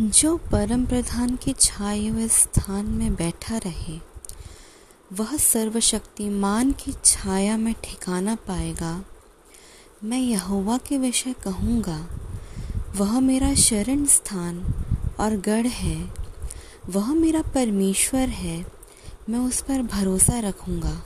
जो परम प्रधान के छाए हुए स्थान में बैठा रहे, वह सर्वशक्तिमान की छाया में ठिकाना पाएगा। मैं यहोवा के विषय कहूँगा, वह मेरा शरण स्थान और गढ़ है, वह मेरा परमेश्वर है, मैं उस पर भरोसा रखूँगा।